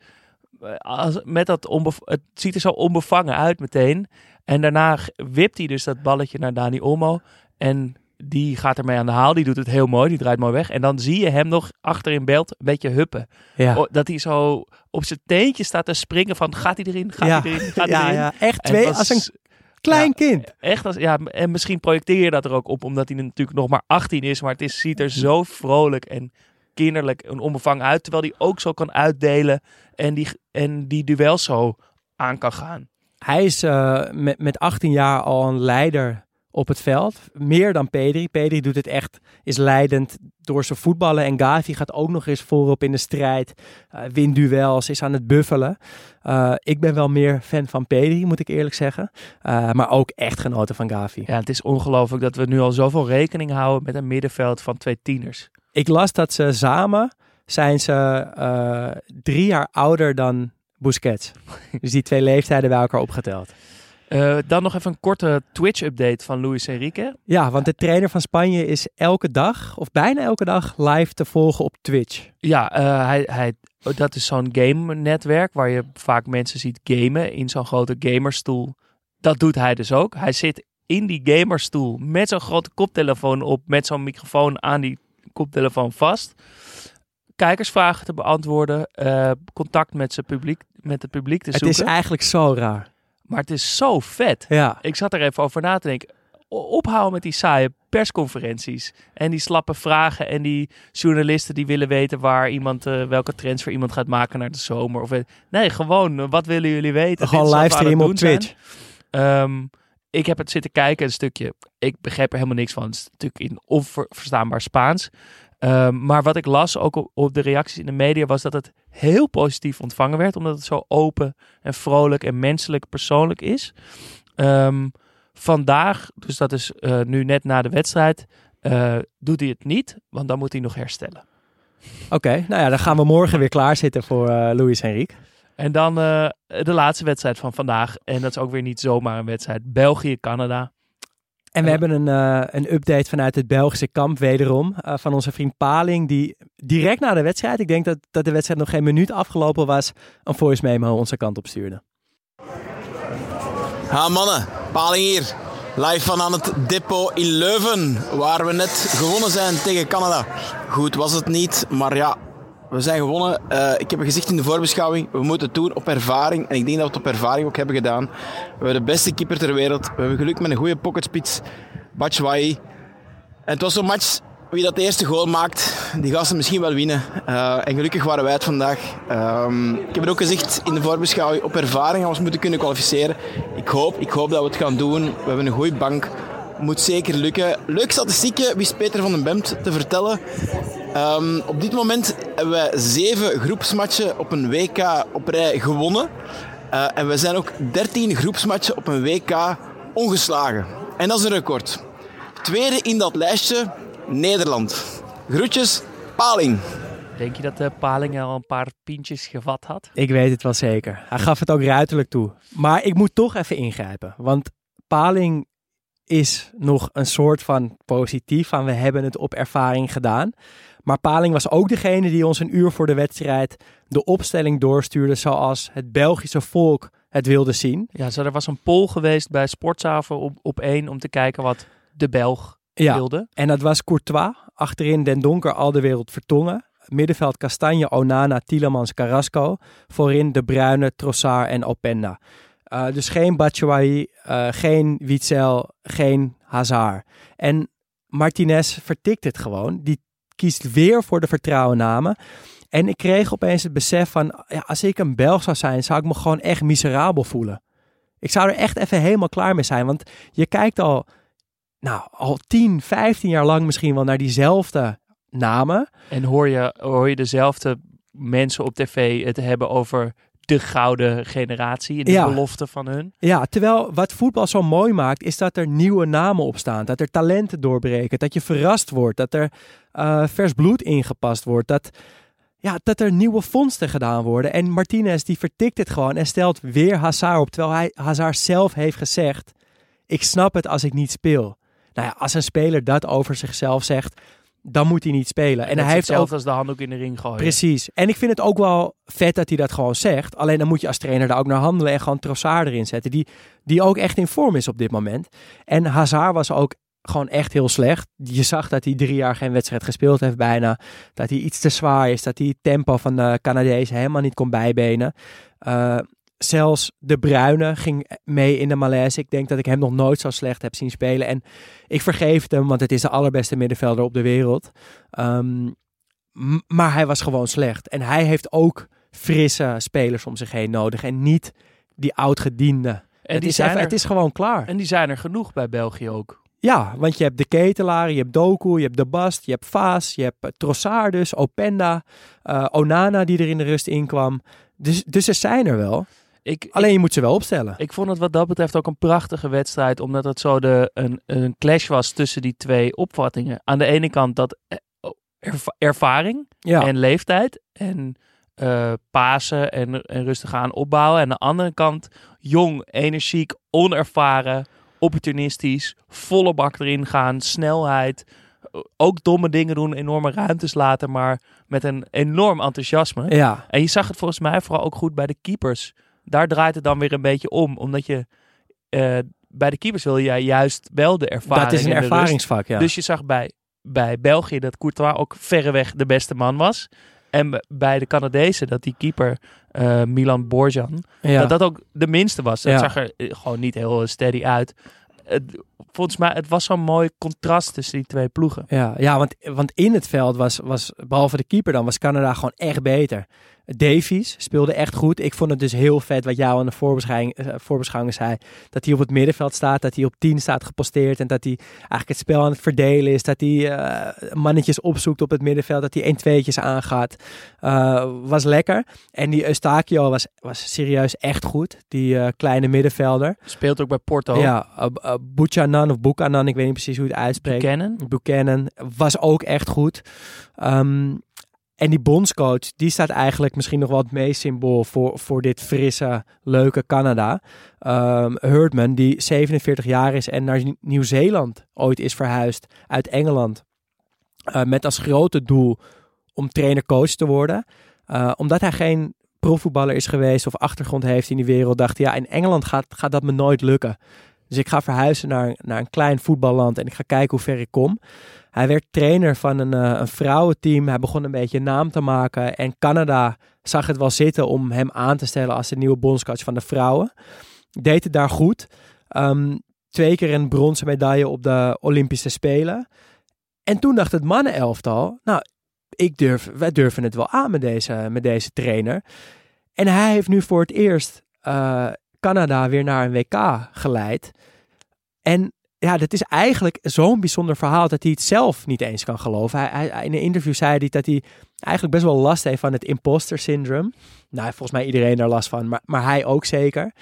Eh, Als, met dat onbev- het ziet er zo onbevangen uit meteen. En daarna wipt hij dus dat balletje naar Dani Olmo. En die gaat ermee aan de haal. Die doet het heel mooi. Die draait mooi weg. En dan zie je hem nog achter in beeld een beetje huppen. Ja. O, Dat hij zo op zijn teentje staat te springen van gaat hij erin, gaat ja. hij erin, gaat ja, hij erin. ja, echt twee als een klein ja, kind. Echt als, ja, en misschien projecteer je dat er ook op, omdat hij natuurlijk nog maar 18 is. Maar het is, ziet er zo vrolijk en kinderlijk en onbevangen uit. Terwijl hij ook zo kan uitdelen en die, en die duels zo aan kan gaan. Hij is eh, met, met 18 jaar al een leider op het veld. Meer dan Pedri. Pedri doet het echt, is leidend door zijn voetballen. En Gavi gaat ook nog eens voorop in de strijd. eh wint duels, is aan het buffelen. Eh, ik ben wel meer fan van Pedri, moet ik eerlijk zeggen. Eh, maar ook echt genoten van Gavi. Ja, het is ongelooflijk dat we nu al zoveel rekening houden met een middenveld van twee tieners. Ik las dat ze samen zijn ze drie jaar ouder dan Busquets. dus die twee leeftijden bij elkaar opgeteld. Eh, dan nog even een korte Twitch-update van Luis Enrique. Ja, want de trainer van Spanje is elke dag, of bijna elke dag, live te volgen op Twitch. Ja, eh, hij, hij, dat is zo'n game-netwerk waar je vaak mensen ziet gamen in zo'n grote gamerstoel. Dat doet hij dus ook. Hij zit in die gamerstoel met zo'n grote koptelefoon op, met zo'n microfoon aan die koptelefoon vast. Kijkersvragen te beantwoorden, eh, contact met, zijn publiek, met het publiek te Het zoeken. is eigenlijk zo raar. Maar het is zo vet. Ja, Ik zat er even over na te denken. Ophouden met die saaie persconferenties. En die slappe vragen. En die journalisten die willen weten waar iemand, eh, welke transfer iemand gaat maken naar de zomer. Of, weet- nee, gewoon, eh, wat willen jullie weten? gewoon livestream op. Twitch. Ehm, ik heb het zitten kijken, een stukje. Ik begreep er helemaal niks van. Het is natuurlijk in onverstaanbaar Spaans. Ehm, maar wat ik las, ook op, op de reacties in de media, was dat het heel positief ontvangen werd. Omdat het zo open en vrolijk en menselijk persoonlijk is. Ehm, vandaag, dus dat is eh, nu net na de wedstrijd, eh, doet hij het niet. Want dan moet hij nog herstellen. Oké, nou ja, dan gaan we morgen weer klaarzitten voor eh Luis Enrique. En dan de laatste wedstrijd van vandaag. En dat is ook weer niet zomaar een wedstrijd. België-Canada. En we Ja. hebben een, eh, een update vanuit het Belgische kamp wederom. eh, van onze vriend Paling, die direct na de wedstrijd, ik denk dat, dat de wedstrijd nog geen minuut afgelopen was, een voice memo onze kant op stuurde. Ja mannen, Paling hier. Live van aan het depot in Leuven, waar we net gewonnen zijn tegen Canada. Goed was het niet, maar ja, we zijn gewonnen. Eh, ik heb gezegd in de voorbeschouwing, we moeten het doen op ervaring. En ik denk dat we het op ervaring ook hebben gedaan. We hebben de beste keeper ter wereld. We hebben geluk met een goede pocketspits, Batshuayi. En het was zo'n match, wie dat eerste goal maakt, die gaat ze misschien wel winnen. Eh, en gelukkig waren wij het vandaag. Ehm, ik heb het ook gezegd in de voorbeschouwing, op ervaring gaan we ons moeten kunnen kwalificeren. Ik hoop, ik hoop dat we het gaan doen. We hebben een goede bank. Moet zeker lukken. Leuk statistiekje, wist Peter van den Bemt te vertellen. Ehm, op dit moment hebben wij zeven groepsmatchen op een WK op rij gewonnen. Eh, en we zijn ook 13 groepsmatchen op een WK ongeslagen. En dat is een record. Tweede in dat lijstje, Nederland. Groetjes, Paling. Denk je dat de Paling al een paar pintjes gevat had? Ik weet het wel zeker. Hij gaf het ook ruiterlijk toe. Maar ik moet toch even ingrijpen. Want Paling is nog een soort van positief van we hebben het op ervaring gedaan. Maar Paling was ook degene die ons een uur voor de wedstrijd de opstelling doorstuurde zoals het Belgische volk het wilde zien. Ja, zo, er was een poll geweest bij Sportzaven op, op één om te kijken wat de Belg Ja, wilde. en dat was Courtois. Achterin Den Donker, al de wereld Vertongen. Middenveld Kastanje, Onana, Tielemans, Carrasco. Voorin De Bruyne, Trossard en Openda. Eh, dus geen Batshuayi, eh, geen Witzel, geen Hazard. En Martinez vertikt het gewoon. Die kiest weer voor de vertrouwen namen. En ik kreeg opeens het besef van, ja, als ik een Belg zou zijn, zou ik me gewoon echt miserabel voelen. Ik zou er echt even helemaal klaar mee zijn. Want je kijkt al, nou, al 10, 15 jaar lang misschien wel naar diezelfde namen. En hoor je, hoor je dezelfde mensen op tv het hebben over de gouden generatie en de Ja. belofte van hun. Ja, terwijl wat voetbal zo mooi maakt, is dat er nieuwe namen op staan. Dat er talenten doorbreken. Dat je verrast wordt. Dat er eh, vers bloed ingepast wordt. Dat, ja, dat er nieuwe vondsten gedaan worden. En Martinez die vertikt het gewoon en stelt weer Hazard op. Terwijl hij Hazard zelf heeft gezegd, ik snap het als ik niet speel. Nou ja, als een speler dat over zichzelf zegt, dan moet hij niet spelen. En hij heeft ook als de handdoek in de ring gooien. Precies. En ik vind het ook wel vet dat hij dat gewoon zegt. Alleen dan moet je als trainer daar ook naar handelen en gewoon Trossard erin zetten. Die, die ook echt in vorm is op dit moment. En Hazard was ook gewoon echt heel slecht. Je zag dat hij drie jaar geen wedstrijd gespeeld heeft bijna. Dat hij iets te zwaar is. Dat hij het tempo van de Canadezen helemaal niet kon bijbenen. Eh, zelfs De Bruyne ging mee in de malaise. Ik denk dat ik hem nog nooit zo slecht heb zien spelen. En ik vergeef het hem, want het is de allerbeste middenvelder op de wereld. Ehm, maar hij was gewoon slecht. En hij heeft ook frisse spelers om zich heen nodig. En niet die oudgediende. En Het die, is, zijn even- er, het is gewoon klaar. en die zijn er genoeg bij België ook. Ja, want je hebt de Ketelaar, je hebt Doku, je hebt De Bast, je hebt Vaas, je hebt eh, Trossard dus, Openda, eh, Onana die er in de rust in kwam. Dus, dus ze zijn er wel. Ik, Alleen je moet ze wel opstellen. Ik vond het wat dat betreft ook een prachtige wedstrijd, omdat het zo de, een, een clash was tussen die twee opvattingen. Aan de ene kant dat eh, erva- ervaring Ja, en leeftijd en eh pasen en, en rustig aan opbouwen. En aan de andere kant jong, energiek, onervaren, opportunistisch, volle bak erin gaan, snelheid. Ook domme dingen doen, enorme ruimtes laten, maar met een enorm enthousiasme. ja, En je zag het volgens mij vooral ook goed bij de keepers. Daar draait het dan weer een beetje om. Omdat je eh, bij de keepers wil je juist wel de ervaring. dat is een ervaringsvak, ja. Dus je zag bij, bij België dat Courtois ook verreweg de beste man was. En bij de Canadezen dat die keeper eh, Milan Borjan, ja. dat dat ook de minste was. Dat Ja. zag er eh, gewoon niet heel steady uit. Het, volgens mij, het was zo'n mooi contrast tussen die twee ploegen. Ja, ja want, want in het veld was, was, behalve de keeper dan, was Canada gewoon echt beter. Davies speelde echt goed. Ik vond het dus heel vet wat jou aan de voorbeschouwing, eh, voorbeschouwing zei. Dat hij op het middenveld staat, dat hij op 10 staat geposteerd. En dat hij eigenlijk het spel aan het verdelen is. Dat hij eh, mannetjes opzoekt op het middenveld. Dat hij 1 tweetjes aangaat. Eh, was lekker. En die Eustachio was, was serieus echt goed. Die kleine middenvelder. Speelt ook bij Porto. Ja, Buchanan of Buchanan, ik weet niet precies hoe je het uitspreekt. Buchanan was ook echt goed. Ehm, en die bondscoach, die staat eigenlijk misschien nog wel het meest symbool voor, voor dit frisse, leuke Canada. Ehm Hurdman, die 47 jaar is en naar Nieuw- Nieuw-Zeeland ooit is verhuisd uit Engeland. Eh, met als grote doel om trainer-coach te worden. Eh, omdat hij geen profvoetballer is geweest of achtergrond heeft in die wereld, dacht hij, ja, in Engeland gaat, gaat dat me nooit lukken. Dus ik ga verhuizen naar, naar een klein voetballand en ik ga kijken hoe ver ik kom. Hij werd trainer van een, eh, een vrouwenteam. Hij begon een beetje naam te maken. En Canada zag het wel zitten om hem aan te stellen als de nieuwe bondscoach van de vrouwen. Deed het daar goed. Ehm, twee keer een bronzen medaille op de Olympische Spelen. En toen dacht het mannenelftal, nou, ik durf, wij durven het wel aan met deze, met deze trainer. En hij heeft nu voor het eerst eh, Canada weer naar een WK geleid. En ja, dat is eigenlijk zo'n bijzonder verhaal dat hij het zelf niet eens kan geloven. Hij, hij- in een interview zei hij dat hij eigenlijk best wel last heeft van het imposter syndrome. Nou, volgens mij iedereen daar last van, maar, maar hij ook zeker.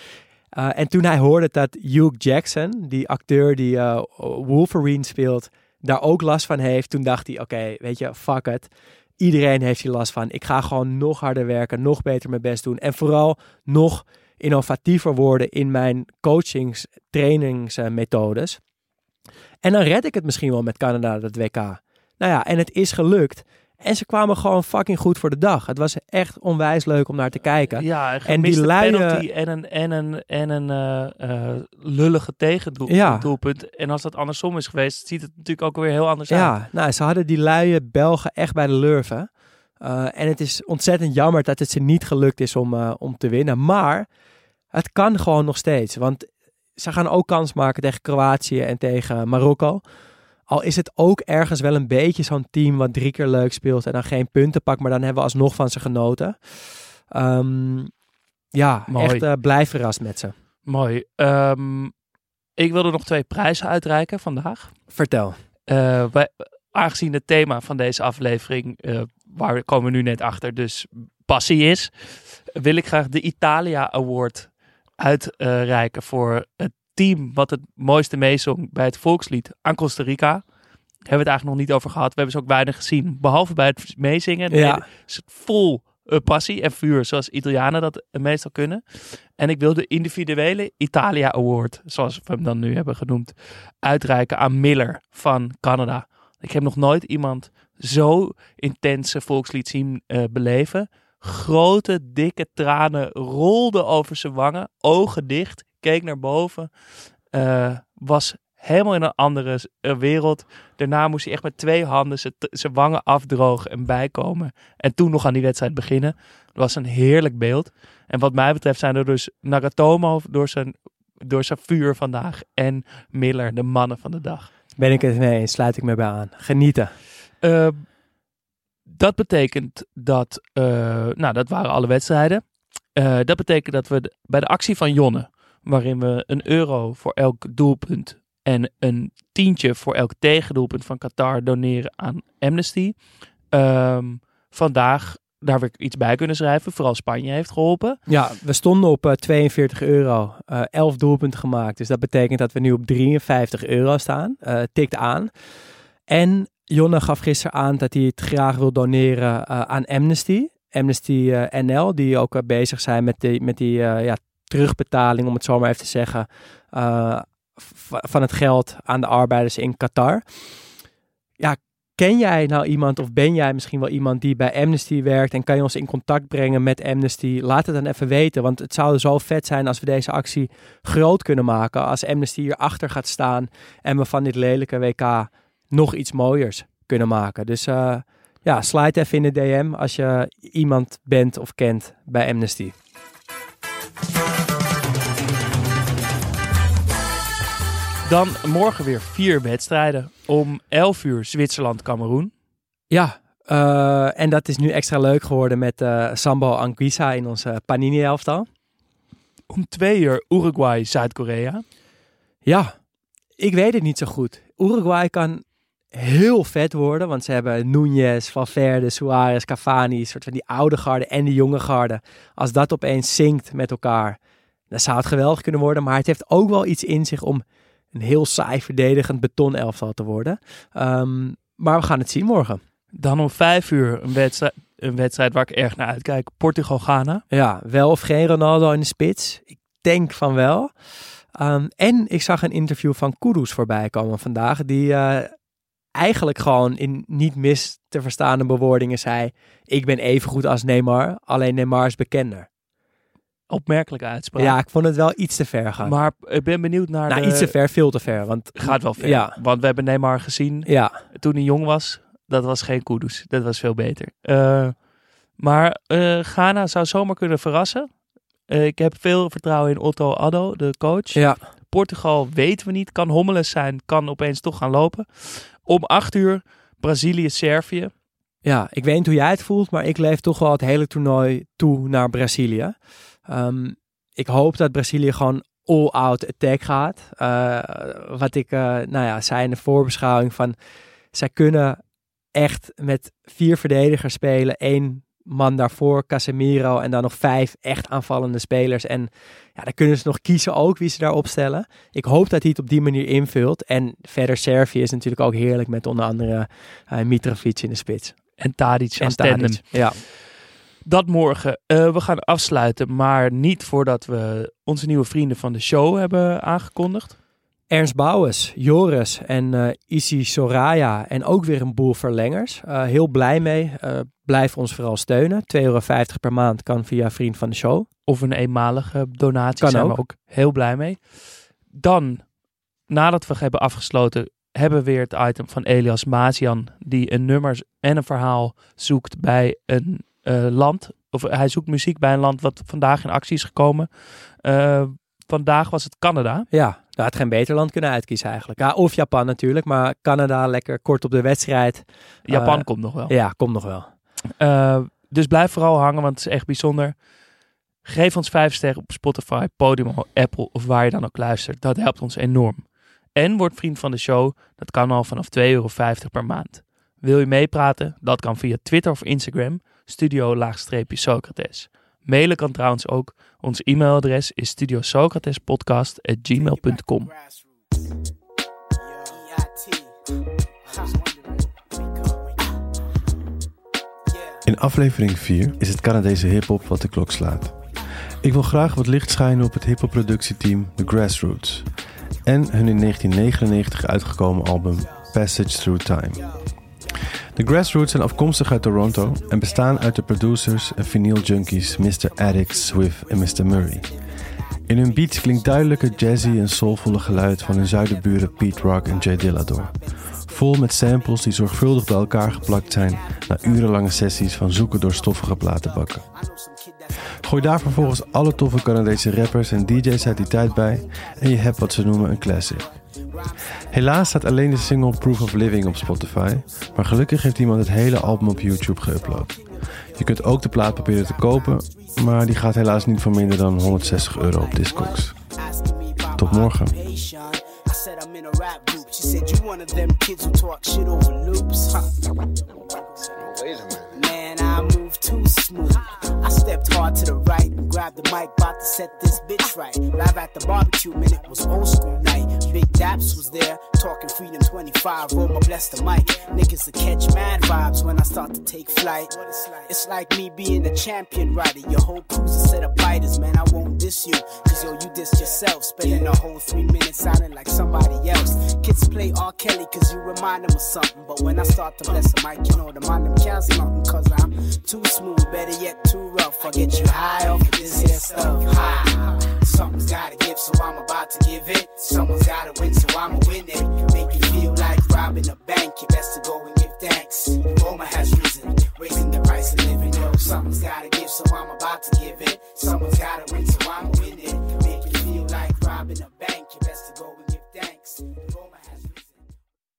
Uh, en toen hij hoorde dat Hugh Jackson, die acteur die uh, Wolverine speelt, daar ook last van heeft, toen dacht hij, oké, weet je, fuck it. Iedereen heeft hier last van. Ik ga gewoon nog harder werken, nog beter mijn best doen. En vooral nog innovatiever worden in mijn coachings, trainingsmethodes. En dan red ik het misschien wel met Canada, dat WK. Nou ja, en het is gelukt. En ze kwamen gewoon fucking goed voor de dag. Het was echt onwijs leuk om naar te kijken. Ja, en die luie... penalty en een, en een, en een uh, uh, lullige tegendoelpunt. Ja. En als dat andersom is geweest, ziet het natuurlijk ook weer heel anders ja, uit. Ja, nou, ze hadden die luie Belgen echt bij de lurven. Uh, en het is ontzettend jammer dat het ze niet gelukt is om, om te winnen. Maar het kan gewoon nog steeds. Want ze gaan ook kans maken tegen Kroatië en tegen Marokko. Al is het ook ergens wel een beetje zo'n team wat drie keer leuk speelt en dan geen punten pakt, maar dan hebben we alsnog van ze genoten. Ehm, ja, Mooi. echt eh, blij verrast met ze. Mooi. Ehm, ik wilde nog twee prijzen uitreiken vandaag. Vertel. Eh, wij, aangezien het thema van deze aflevering, eh, waar komen we nu net achter, dus passie is, wil ik graag de Italia Award uitreiken voor het team wat het mooiste meezong bij het volkslied aan Costa Rica. Hebben we het eigenlijk nog niet over gehad. We hebben ze ook weinig gezien, behalve bij het meezingen. Ja. Is het vol eh, passie en vuur, zoals Italianen dat eh, meestal kunnen. En ik wil de individuele Italia Award, zoals we hem dan nu hebben genoemd, uitreiken aan Miller van Canada. Ik heb nog nooit iemand zo intense volkslied zien eh, beleven. Grote, dikke tranen rolden over zijn wangen, ogen dicht, keek naar boven. Eh, was helemaal in een andere eh, wereld. Daarna moest hij echt met twee handen zijn- wangen afdrogen en bijkomen. En toen nog aan die wedstrijd beginnen. Dat was een heerlijk beeld. En wat mij betreft zijn er dus Nagatomo door zijn, door zijn vuur vandaag. En Miller, de mannen van de dag. Ben ik het mee eens, sluit ik me bij aan. Genieten. Eh, dat betekent dat, eh, nou dat waren alle wedstrijden. Eh, dat betekent dat we bij de actie van Jonne, waarin we een euro voor elk doelpunt en een tientje voor elk tegendoelpunt van Qatar doneren aan Amnesty. Ehm, vandaag daar ik iets bij kunnen schrijven. Vooral Spanje heeft geholpen. Ja, we stonden op eh, 42 euro. eh 11 doelpunten gemaakt. Dus dat betekent dat we nu op 53 euro staan. Eh, tikt aan. En Jonne gaf gisteren aan dat hij het graag wil doneren eh, aan Amnesty. Amnesty eh, NL, die ook eh, bezig zijn met die, met die ja, terugbetaling, om het zo maar even te zeggen, van het geld aan de arbeiders in Qatar. Ja, ken jij nou iemand of ben jij misschien wel iemand die bij Amnesty werkt en kan je ons in contact brengen met Amnesty? Laat het dan even weten, want het zou zo vet zijn als we deze actie groot kunnen maken. Als Amnesty hierachter gaat staan en we van dit lelijke WK nog iets mooiers kunnen maken. Dus eh, ja, slide even in de DM als je iemand bent of kent bij Amnesty. Dan morgen weer vier wedstrijden. Om 11 uur Zwitserland-Cameroen. Ja, eh, en dat is nu extra leuk geworden met eh Sambo Anguissa in onze Panini-elftal. Om 2 uur Uruguay-Zuid-Korea. Ja, ik weet het niet zo goed. Uruguay kan heel vet worden, want ze hebben Núñez, Valverde, Suarez, Cavani, soort van die oude garde en die jonge garde. Als dat opeens zinkt met elkaar, dan zou het geweldig kunnen worden. Maar het heeft ook wel iets in zich om een heel saai verdedigend betonelftal te worden. Ehm, maar we gaan het zien morgen. Dan om 5 uur een wedstrijd, een wedstrijd waar ik erg naar uitkijk. Portugal-Ghana. Ja, wel of geen Ronaldo in de spits? Ik denk van wel. Ehm, en ik zag een interview van Kudus voorbij komen vandaag. Die eh, eigenlijk gewoon in niet mis te verstaande bewoordingen zei... Ik ben even goed als Neymar, alleen Neymar is bekender. Opmerkelijke uitspraak. Ja, ik vond het wel iets te ver gaan. Maar ik ben benieuwd naar nou, de... iets te ver, veel te ver. Want Gaat wel ver. Ja. Want we hebben Neymar gezien ja, toen hij jong was. Dat was geen Kudus. Dat was veel beter. Eh, maar eh, Ghana zou zomaar kunnen verrassen. Eh, ik heb veel vertrouwen in Otto Addo, de coach. ja. Portugal weten we niet. Kan hommeles zijn. Kan opeens toch gaan lopen. Om acht uur Brazilië-Servië. Ja, ik weet niet hoe jij het voelt, maar ik leef toch wel het hele toernooi toe naar Brazilië. Ehm, ik hoop dat Brazilië gewoon all-out attack gaat. Eh, wat ik, eh, nou ja, zei in de voorbeschouwing van, zij kunnen echt met vier verdedigers spelen, één man daarvoor, Casemiro, en dan nog vijf echt aanvallende spelers. En ja, dan kunnen ze nog kiezen ook wie ze daar opstellen. Ik hoop dat hij het op die manier invult. En verder Servië is natuurlijk ook heerlijk met onder andere eh, Mitrovic in de spits. En Tadic En als tandem. Ja. Dat morgen. Eh, we gaan afsluiten, maar niet voordat we onze nieuwe vrienden van de show hebben aangekondigd. Ernst Bouwens, Joris en Isi Soraya en ook weer een boel verlengers. Eh, heel blij mee. Eh, blijf ons vooral steunen. 2,50 euro per maand kan via Vriend van de Show. Of een eenmalige donatie. Kan zijn we ook. ook heel blij mee. Dan, nadat we hebben afgesloten, hebben we weer het item van Elias Mazian. Die een nummer en een verhaal zoekt bij een land. Of hij zoekt muziek bij een land wat vandaag in actie is gekomen. Vandaag was het Canada. Ja, Je had geen beter land kunnen uitkiezen eigenlijk. Ja, of Japan natuurlijk, maar Canada lekker kort op de wedstrijd. Japan Eh, komt nog wel. Ja, komt nog wel. Eh, dus blijf vooral hangen, want het is echt bijzonder. Geef ons vijf sterren op Spotify, Podimo, Apple of waar je dan ook luistert. Dat helpt ons enorm. En word vriend van de show. Dat kan al vanaf 2,50 euro per maand. Wil je meepraten? Dat kan via Twitter of Instagram. Studio-Socrates. Mailen kan trouwens ook. Ons e-mailadres is studiosocratespodcast.gmail.com In aflevering 4 is het Canadese hip-hop wat de klok slaat. Ik wil graag wat licht schijnen op het hip-hop productieteam The Grassroots en hun in 1999 uitgekomen album Passage Through Time. The Grassroots zijn afkomstig uit Toronto en bestaan uit de producers en vinyl junkies Mr. Addict, Swift en Mr. Murray. In hun beats klinkt duidelijk het jazzy en soulvolle geluid van hun zuiderburen Pete Rock en Jay Dilla door. Vol met samples die zorgvuldig bij elkaar geplakt zijn na urenlange sessies van zoeken door stoffige platenbakken. Gooi daar vervolgens alle toffe Canadese rappers en DJ's uit die tijd bij en je hebt wat ze noemen een classic. Helaas staat alleen de single Proof of Living op Spotify, maar gelukkig heeft iemand het hele album op YouTube geüpload. Je kunt ook de plaat proberen te kopen, maar die gaat helaas niet voor minder dan 160 euro op Discogs. Tot morgen. A too smooth. I stepped hard to the right and grabbed the mic, about to set this bitch right. Live at the barbecue, man, it was old school night. Big Daps was there, talking Freedom 25. Roll my bless the mic. Niggas to catch mad vibes when I start to take flight. It's like me being a champion rider. Your whole crew's a set of fighters, man. I won't diss you, cause yo, you diss yourself. Spending a whole three minutes sounding like somebody else. Kids play R. Kelly cause you remind them of something. But when I start to bless the mic, you know, the mind them counts nothing. Cause I'm too smooth, better yet too rough. I'll get you high off of this here stuff. High. Something's gotta give, so I'm about to give it. Someone's gotta win, so I'ma win it. Make you feel like robbing a bank. You best to go and give thanks. Roma has risen, raising the price of living. Yo, something's gotta give, so I'm about to give it. Someone's gotta win, so I'ma win it. Make you feel like robbing a bank.